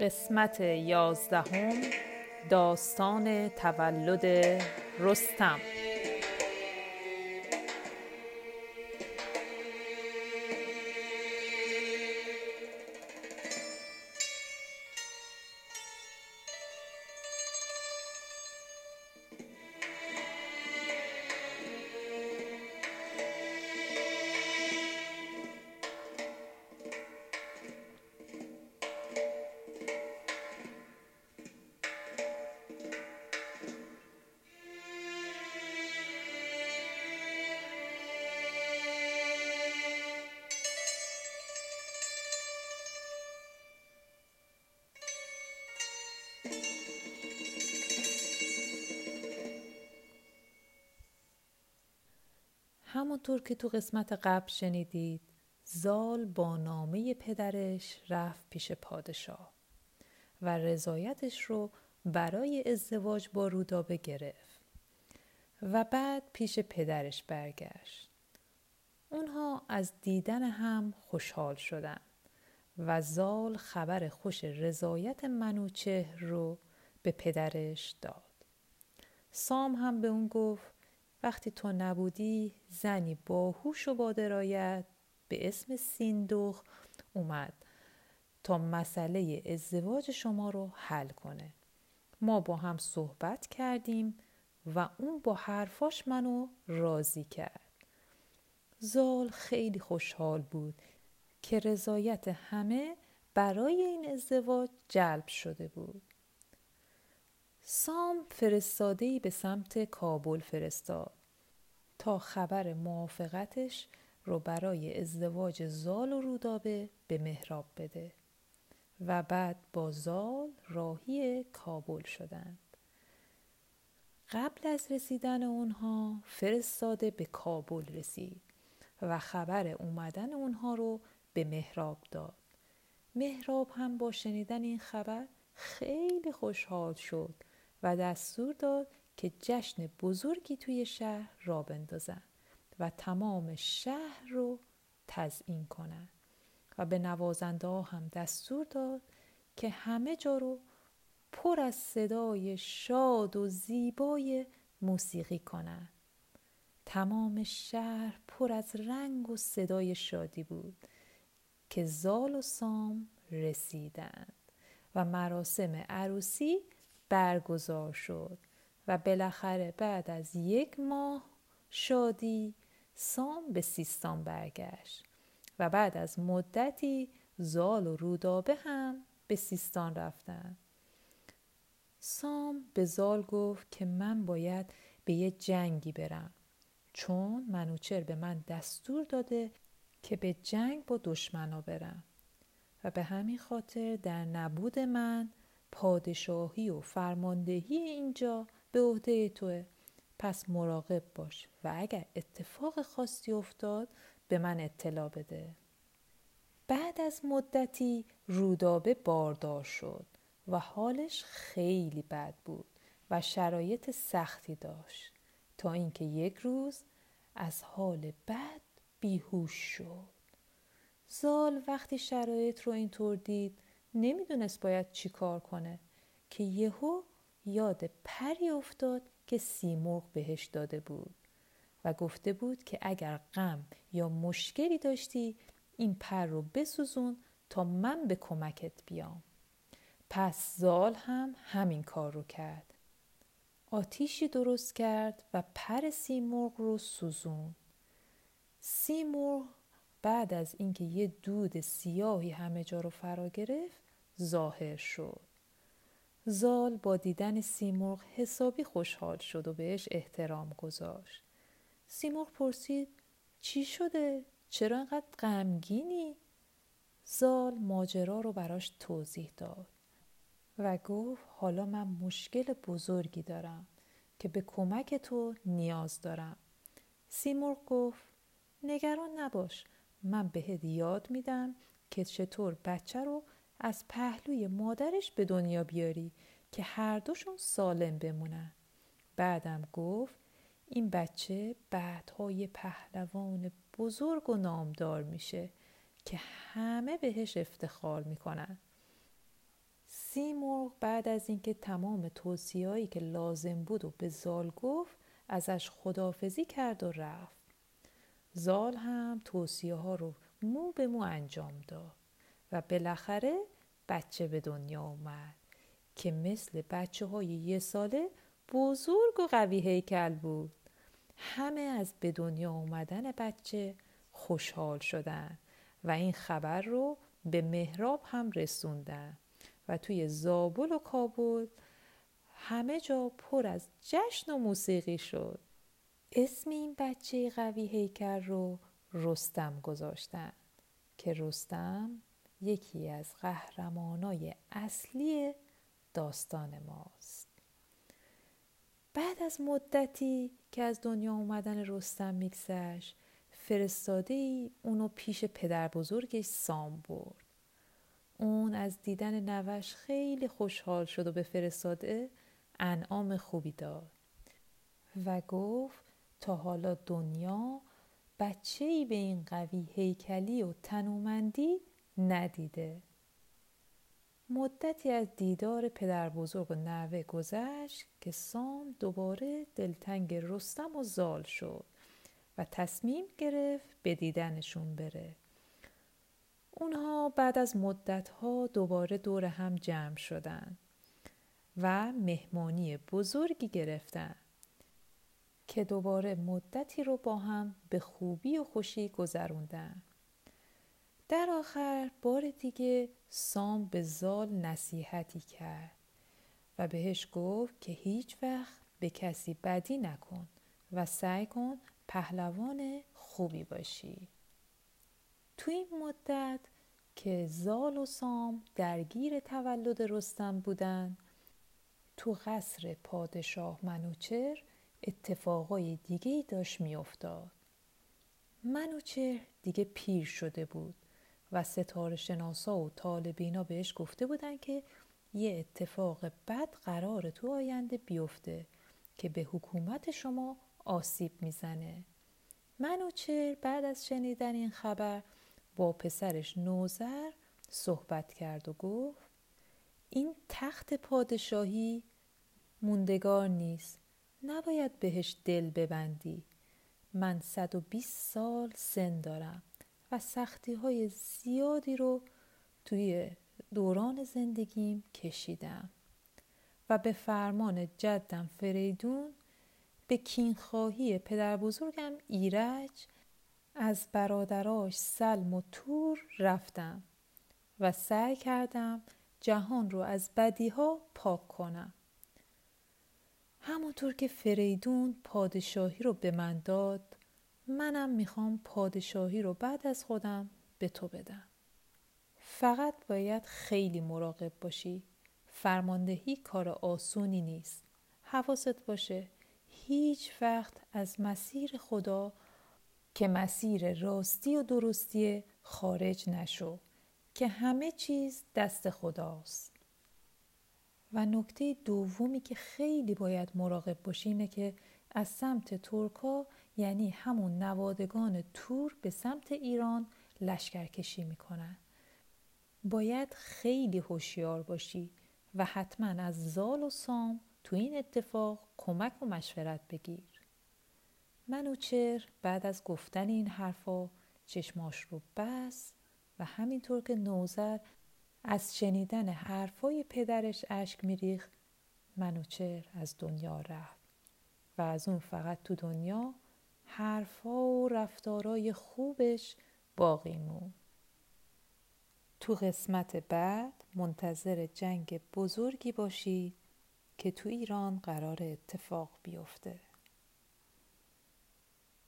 قسمت یازدهم داستان تولد رستم. همونطور که تو قسمت قبل شنیدید زال با نامه پدرش رفت پیش پادشاه و رضایتش رو برای ازدواج با رودابه گرفت و بعد پیش پدرش برگشت. اونها از دیدن هم خوشحال شدند و زال خبر خوش رضایت منوچه رو به پدرش داد. سام هم به اون گفت وقتی تو نبودی زنی باهوش و با درایت به اسم سیندوخ اومد تا مسئله ازدواج شما رو حل کنه. ما با هم صحبت کردیم و اون با حرفاش منو راضی کرد. زال خیلی خوشحال بود که رضایت همه برای این ازدواج جلب شده بود. سام فرستادهی به سمت کابل فرستاد تا خبر موافقتش رو برای ازدواج زال و رودابه به مهراب بده و بعد با زال راهی کابل شدند. قبل از رسیدن اونها فرستاده به کابل رسید و خبر اومدن اونها رو به مهراب داد. مهراب هم با شنیدن این خبر خیلی خوشحال شد و دستور داد که جشن بزرگی توی شهر را بندازن و تمام شهر رو تزئین کنن و به نوازنده هم دستور داد که همه جا رو پر از صدای شاد و زیبای موسیقی کنند. تمام شهر پر از رنگ و صدای شادی بود که زال و سام رسیدند و مراسم عروسی برگزار شد و بالاخره بعد از یک ماه شادی سام به سیستان برگشت و بعد از مدتی زال و رودابه هم به سیستان رفتن. سام به زال گفت که من باید به یه جنگی برم چون منوچر به من دستور داده که به جنگ با دشمنا برم و به همین خاطر در نبود من پادشاهی و فرماندهی اینجا به عهده توه. پس مراقب باش و اگر اتفاق خاصی افتاد به من اطلاع بده. بعد از مدتی رودابه باردار شد و حالش خیلی بد بود و شرایط سختی داشت تا اینکه یک روز از حال بد بیهوش شد. زال وقتی شرایط رو اینطور دید نمی‌دونست باید چی کار کنه. که یهو یاد پری افتاد که سیمرغ بهش داده بود و گفته بود که اگر غم یا مشکلی داشتی این پر رو بسوزون تا من به کمکت بیام. پس زال هم همین کار رو کرد. آتیشی درست کرد و پر سیمرغ رو سوزون. سیمرغ بعد از اینکه یه دود سیاهی همه جا رو فرا گرفت ظاهر شد زال با دیدن سیمرغ حسابی خوشحال شد و بهش احترام گذاشت سیمرغ پرسید چی شده؟ چرا انقدر غمگینی؟ زال ماجرا رو براش توضیح داد و گفت حالا من مشکل بزرگی دارم که به کمک تو نیاز دارم سیمرغ گفت نگران نباش من بهت یاد میدم که چطور بچه رو از پهلوی مادرش به دنیا بیاری که هر دوشون سالم بمونن. بعدم گفت این بچه بعدها یه پهلوان بزرگ و نامدار میشه که همه بهش افتخار می‌کنن. سیمرغ بعد از اینکه تمام توصیهایی که لازم بود و به زال گفت ازش خدافزی کرد و رفت. زال هم توصیه ها رو مو به مو انجام داد. و بالاخره بچه به دنیا اومد که مثل بچه های یه ساله بزرگ و قوی هیکل بود. همه از به دنیا اومدن بچه خوشحال شدن و این خبر رو به مهراب هم رسوندن و توی زابل و کابل همه جا پر از جشن و موسیقی شد. اسم این بچه قوی هیکل رو رستم گذاشتن که رستم یکی از قهرمانای اصلی داستان ماست. بعد از مدتی که از دنیا اومدن رستم میگذشت فرستاده ای اونو پیش پدر بزرگش سام برد. اون از دیدن نوش خیلی خوشحال شد و به فرستاده انعام خوبی داد و گفت تا حالا دنیا بچه ای به این قوی هیکلی و تنومندی ندیده. مدتی از دیدار پدر بزرگ و نوه گذشت که سام دوباره دلتنگ رستم و زال شد و تصمیم گرفت به دیدنشون بره. اونها بعد از مدتها دوباره دور هم جمع شدن و مهمانی بزرگی گرفتن که دوباره مدتی رو با هم به خوبی و خوشی گذروندن. در آخر بار دیگه سام به زال نصیحتی کرد و بهش گفت که هیچ وقت به کسی بدی نکن و سعی کن پهلوان خوبی باشی. تو این مدت که زال و سام درگیر تولد رستم بودن تو قصر پادشاه منوچر اتفاقای دیگه ای داشت میافتاد. منوچر دیگه پیر شده بود. و ستاره شناسا و طالبینا بهش گفته بودن که یه اتفاق بد قرار تو آینده بیفته که به حکومت شما آسیب می‌زنه. منوچر بعد از شنیدن این خبر با پسرش نوزر صحبت کرد و گفت این تخت پادشاهی موندگار نیست. نباید بهش دل ببندی. من 120 سال سن دارم. و سختی های زیادی رو توی دوران زندگیم کشیدم. و به فرمان جدم فریدون به کینخواهی پدر بزرگم ایرج از برادراش سلم و تور رفتم و سعی کردم جهان رو از بدیها پاک کنم. همونطور که فریدون پادشاهی رو به من داد منم می‌خوام پادشاهی رو بعد از خودم به تو بدم. فقط باید خیلی مراقب باشی. فرماندهی کار آسونی نیست. حواست باشه هیچ وقت از مسیر خدا که مسیر راستی و درستی خارج نشو که همه چیز دست خداست. و نکته دومی که خیلی باید مراقب باشی اینه که از سمت ترکا یعنی همون نوادگان تور به سمت ایران لشکرکشی می‌کنن. باید خیلی هوشیار باشی و حتما از زال و سام تو این اتفاق کمک و مشورت بگیر. منوچر بعد از گفتن این حرفا چشماش رو بس و همینطور که نوزر از شنیدن حرفای پدرش اشک میریخت منوچر از دنیا رفت. و از اون فقط تو دنیا حرفا و رفتارای خوبش باقی مون تو قسمت بعد منتظر جنگ بزرگی باشید که تو ایران قرار اتفاق بیفته.